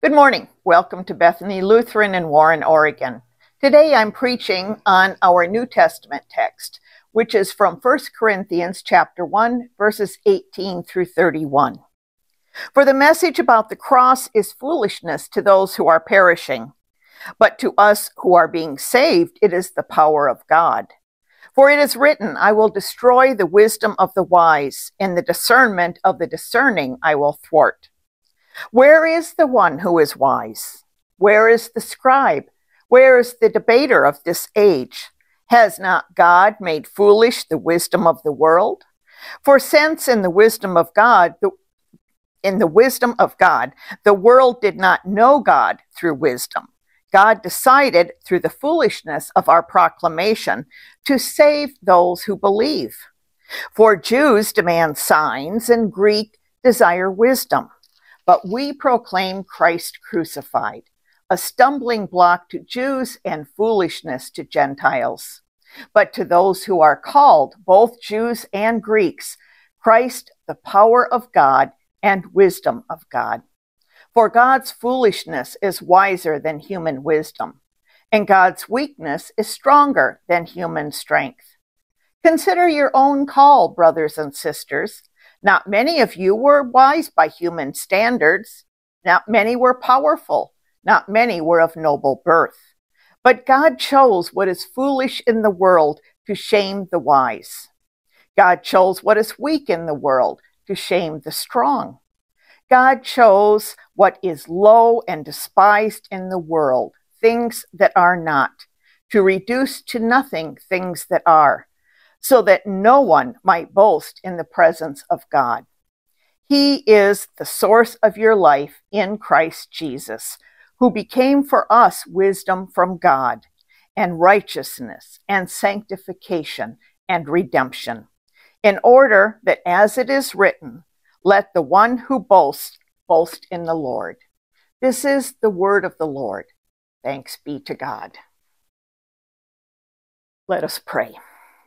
Good morning. Welcome to Bethany Lutheran in Warren, Oregon. Today I'm preaching on our New Testament text, which is from 1 Corinthians chapter 1 verses 18 through 31. For the message about the cross is foolishness to those who are perishing, but to us who are being saved it is the power of God. For it is written, I will destroy the wisdom of the wise, and the discernment of the discerning I will thwart. Where is the one who is wise? Where is the scribe? Where is the debater of this age? Has not God made foolish the wisdom of the world? For since in the wisdom of God, the, in the wisdom of God, the world did not know God through wisdom, God decided through the foolishness of our proclamation to save those who believe. For Jews demand signs and Greek desire wisdom, but we proclaim Christ crucified, a stumbling block to Jews and foolishness to Gentiles. But to those who are called, both Jews and Greeks, Christ, the power of God and wisdom of God. For God's foolishness is wiser than human wisdom, and God's weakness is stronger than human strength. Consider your own call, brothers and sisters. Not many of you were wise by human standards. Not many were powerful. Not many were of noble birth. But God chose what is foolish in the world to shame the wise. God chose what is weak in the world to shame the strong. God chose what is low and despised in the world, things that are not, to reduce to nothing things that are, so that no one might boast in the presence of God. He is the source of your life in Christ Jesus, who became for us wisdom from God, and righteousness, and sanctification, and redemption, in order that as it is written, let the one who boasts boast in the Lord. This is the word of the Lord. Thanks be to God. Let us pray.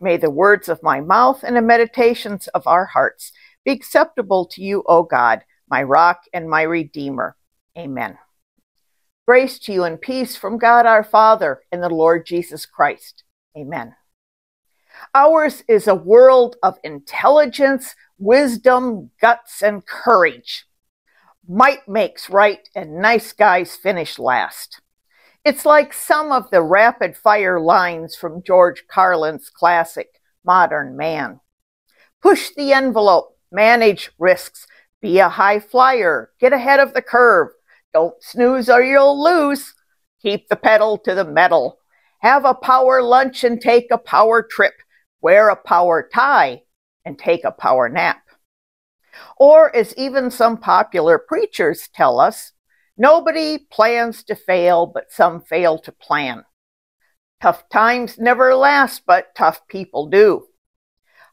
May the words of my mouth and the meditations of our hearts be acceptable to you, O God, my rock and my redeemer. Amen. Grace to you and peace from God our Father and the Lord Jesus Christ. Amen. Ours is a world of intelligence, wisdom, guts, and courage. Might makes right, and nice guys finish last. It's like some of the rapid fire lines from George Carlin's classic, Modern Man. Push the envelope, manage risks, be a high flyer, get ahead of the curve, don't snooze or you'll lose, keep the pedal to the metal, have a power lunch and take a power trip, wear a power tie, and take a power nap. Or, as even some popular preachers tell us, nobody plans to fail, but some fail to plan. Tough times never last, but tough people do.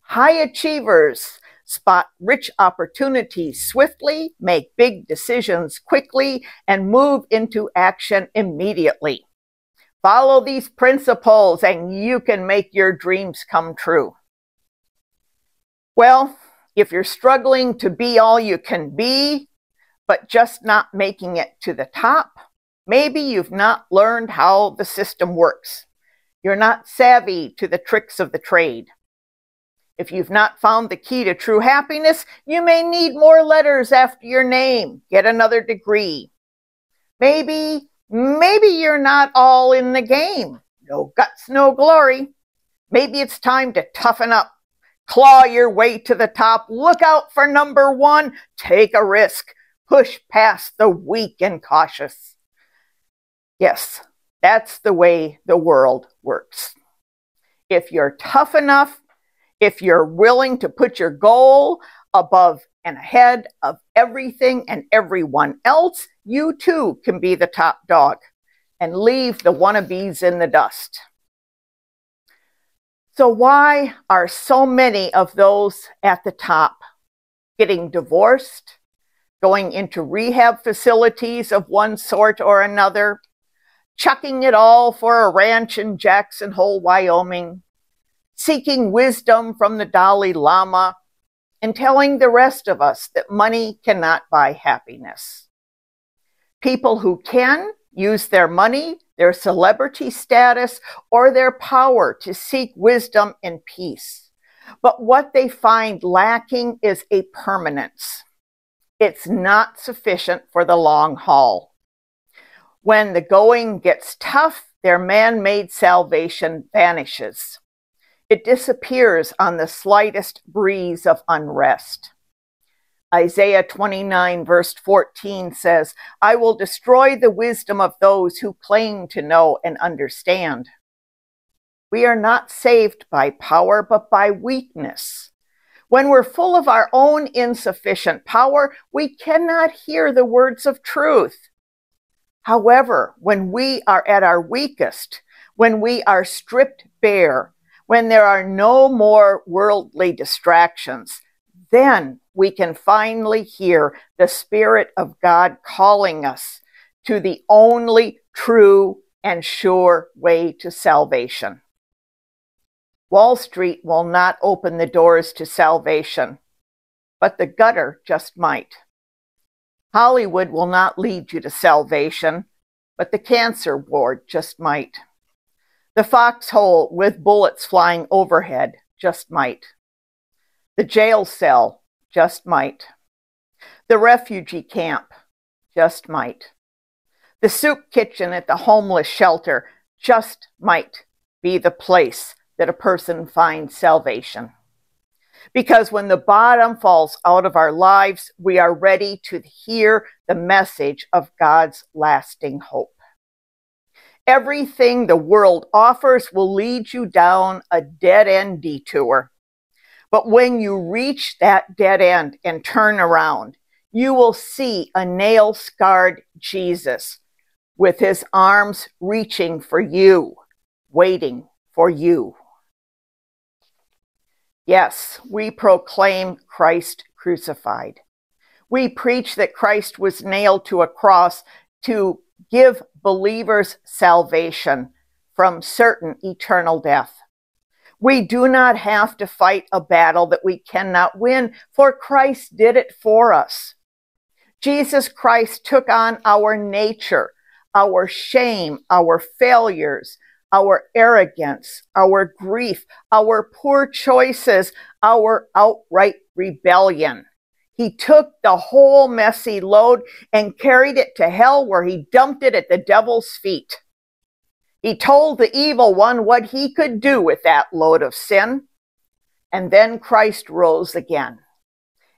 High achievers spot rich opportunities swiftly, make big decisions quickly, and move into action immediately. Follow these principles and you can make your dreams come true. Well, if you're struggling to be all you can be, but just not making it to the top, maybe you've not learned how the system works. You're not savvy to the tricks of the trade. If you've not found the key to true happiness, you may need more letters after your name, get another degree. Maybe, maybe you're not all in the game. No guts, no glory. Maybe it's time to toughen up Claw your way to the top. Look out for number one. Take a risk. Push past the weak and cautious. Yes, that's the way the world works. If you're tough enough, if you're willing to put your goal above and ahead of everything and everyone else, you too can be the top dog and leave the wannabes in the dust. So, why are so many of those at the top getting divorced, going into rehab facilities of one sort or another, chucking it all for a ranch in Jackson Hole, Wyoming, seeking wisdom from the Dalai Lama, and telling the rest of us that money cannot buy happiness? People who can use their money, their celebrity status, or their power to seek wisdom and peace. But what they find lacking is a permanence. It's not sufficient for the long haul. When the going gets tough, their man made salvation vanishes. It disappears on the slightest breeze of unrest. Isaiah 29, verse 14 says, I will destroy the wisdom of those who claim to know and understand. We are not saved by power, but by weakness. When we're full of our own insufficient power, we cannot hear the words of truth. However, when we are at our weakest, when we are stripped bare, when there are no more worldly distractions, then we can finally hear the Spirit of God calling us to the only true and sure way to salvation. Wall Street will not open the doors to salvation, but the gutter just might. Hollywood will not lead you to salvation, but the cancer ward just might. The foxhole with bullets flying overhead just might. The jail cell just might. The refugee camp just might. The soup kitchen at the homeless shelter just might be the place that a person finds salvation. Because when the bottom falls out of our lives, we are ready to hear the message of God's lasting hope. Everything the world offers will lead you down a dead end detour. But when you reach that dead end and turn around, you will see a nail scarred Jesus with his arms reaching for you, waiting for you. Yes, we proclaim Christ crucified. We preach that Christ was nailed to a cross to give believers salvation from certain eternal death. We do not have to fight a battle that we cannot win, for Christ did it for us. Jesus Christ took on our nature, our shame, our failures, our arrogance, our grief, our poor choices, our outright rebellion. He took the whole messy load and carried it to hell where he dumped it at the devil's feet. He told the evil one what he could do with that load of sin. And then Christ rose again.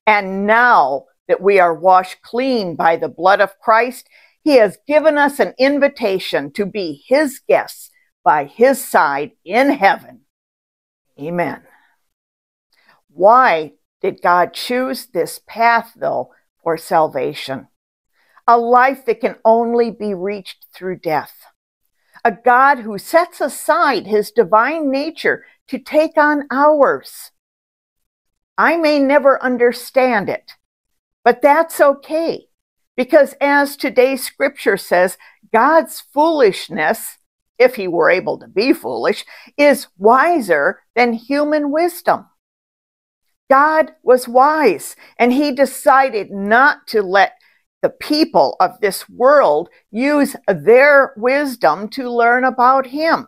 And now that we are washed clean by the blood of Christ, he has given us an invitation to be his guests by his side in heaven. Amen. Why did God choose this path, though, for salvation? A life that can only be reached through death. A God who sets aside his divine nature to take on ours. I may never understand it, but that's okay. Because as today's scripture says, God's foolishness, if he were able to be foolish, is wiser than human wisdom. God was wise and he decided not to let the people of this world use their wisdom to learn about him.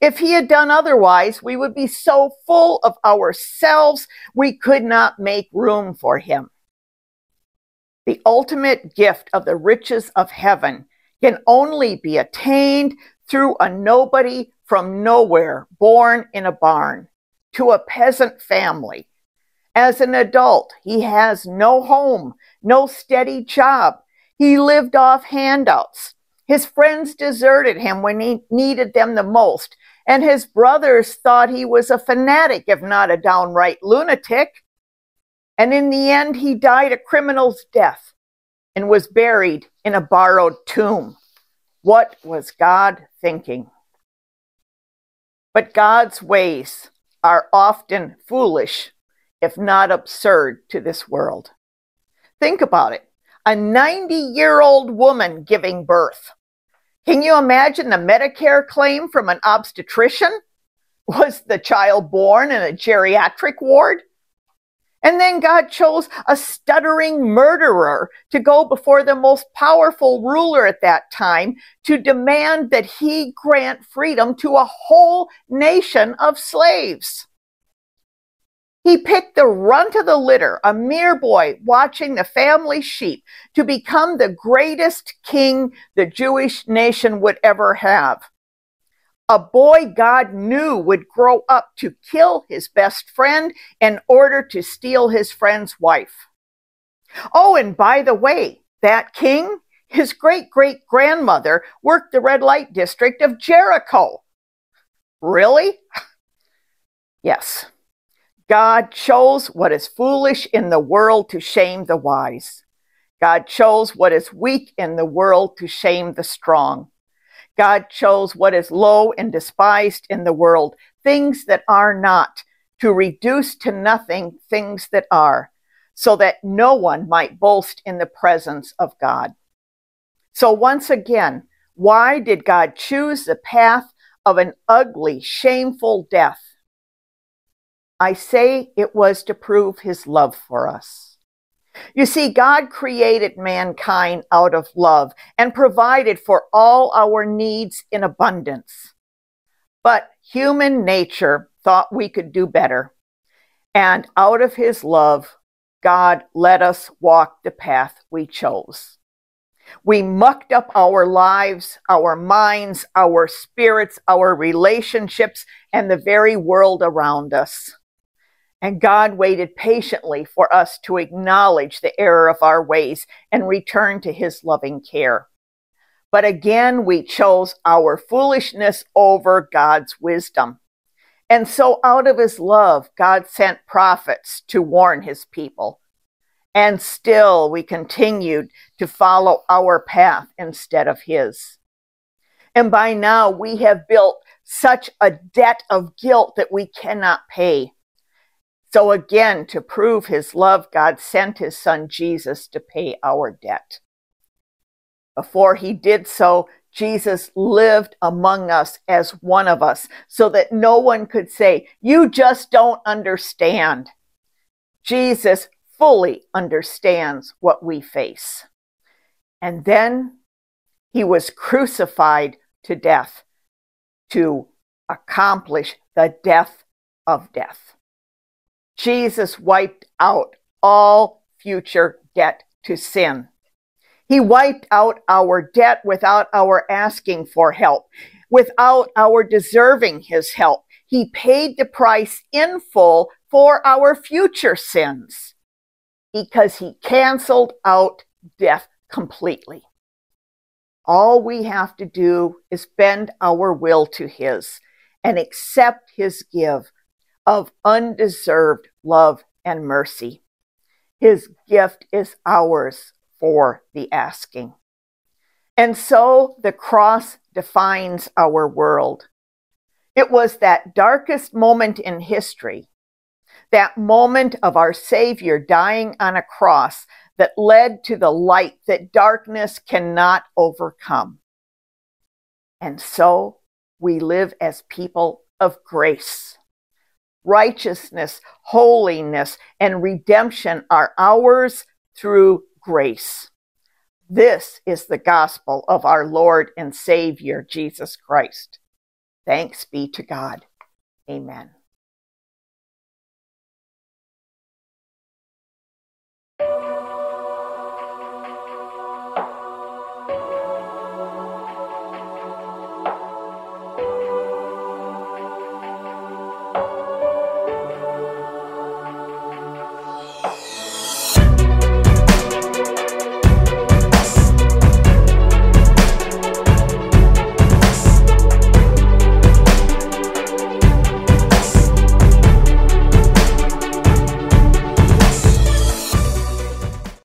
If he had done otherwise, we would be so full of ourselves we could not make room for him. The ultimate gift of the riches of heaven can only be attained through a nobody from nowhere born in a barn to a peasant family as an adult, he has no home, no steady job. He lived off handouts. His friends deserted him when he needed them the most, and his brothers thought he was a fanatic, if not a downright lunatic. And in the end, he died a criminal's death and was buried in a borrowed tomb. What was God thinking? But God's ways are often foolish if not absurd, to this world. Think about it a 90 year old woman giving birth. Can you imagine the Medicare claim from an obstetrician? Was the child born in a geriatric ward? And then God chose a stuttering murderer to go before the most powerful ruler at that time to demand that he grant freedom to a whole nation of slaves. He picked the runt of the litter, a mere boy watching the family sheep, to become the greatest king the Jewish nation would ever have a boy God knew would grow up to kill his best friend in order to steal his friend's wife. Oh, and by the way, that king, his great great grandmother, worked the red light district of Jericho. Really? yes. God chose what is foolish in the world to shame the wise. God chose what is weak in the world to shame the strong. God chose what is low and despised in the world, things that are not, to reduce to nothing things that are, so that no one might boast in the presence of God. So, once again, why did God choose the path of an ugly, shameful death? I say it was to prove his love for us. You see, God created mankind out of love and provided for all our needs in abundance. But human nature thought we could do better. And out of his love, God let us walk the path we chose. We mucked up our lives, our minds, our spirits, our relationships, and the very world around us. And God waited patiently for us to acknowledge the error of our ways and return to his loving care. But again, we chose our foolishness over God's wisdom. And so, out of his love, God sent prophets to warn his people. And still, we continued to follow our path instead of his. And by now, we have built such a debt of guilt that we cannot pay. So again, to prove his love, God sent his son Jesus to pay our debt. Before he did so, Jesus lived among us as one of us so that no one could say, You just don't understand. Jesus fully understands what we face. And then he was crucified to death to accomplish the death of death. Jesus wiped out all future debt to sin. He wiped out our debt without our asking for help, without our deserving his help. He paid the price in full for our future sins because he canceled out death completely. All we have to do is bend our will to his and accept his give of undeserved love and mercy. His gift is ours for the asking. And so the cross defines our world. It was that darkest moment in history, that moment of our Savior dying on a cross that led to the light that darkness cannot overcome. And so we live as people of grace righteousness, holiness, and redemption are ours through grace. This is the gospel of our Lord and Savior, Jesus Christ. Thanks be to God. Amen.